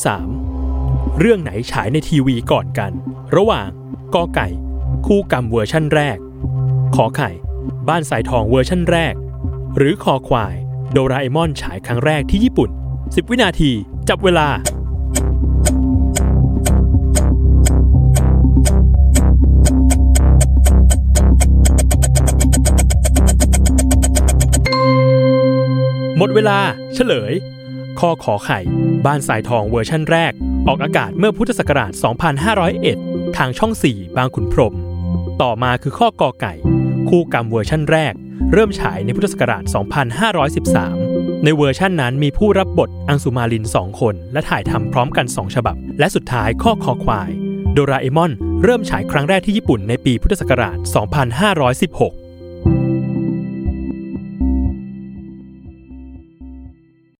ที่ 3 เรื่องไหนฉายในทีวีก่อนกัน ระหว่างกอไก่ คู่กรรมเวอร์ชั่นแรก ขอไข่ บ้านทรายทองเวอร์ชั่นแรก หรือคอควาย โดราเอมอนฉายครั้งแรกที่ญี่ปุ่น 10 วินาที จับเวลาหมดเวลาเฉลย ข้อขอไข่ บ้านทรายทองเวอร์ชั่นแรก ออกอากาศเมื่อพุทธศักราช 2501 ทางช่อง 4 บางขุนพรหม ต่อมาคือข้อกอไก่ คู่กรรมเวอร์ชั่นแรก เริ่มฉายในพุทธศักราช 2513 ในเวอร์ชั่นนั้นมีผู้รับบทอังสุมาลิน 2 คน และถ่ายทำพร้อมกัน 2 ฉบับ และสุดท้ายข้อคอควาย โดราเอมอน เริ่มฉายครั้งแรกที่ญี่ปุ่นในปีพุทธศักราช 2516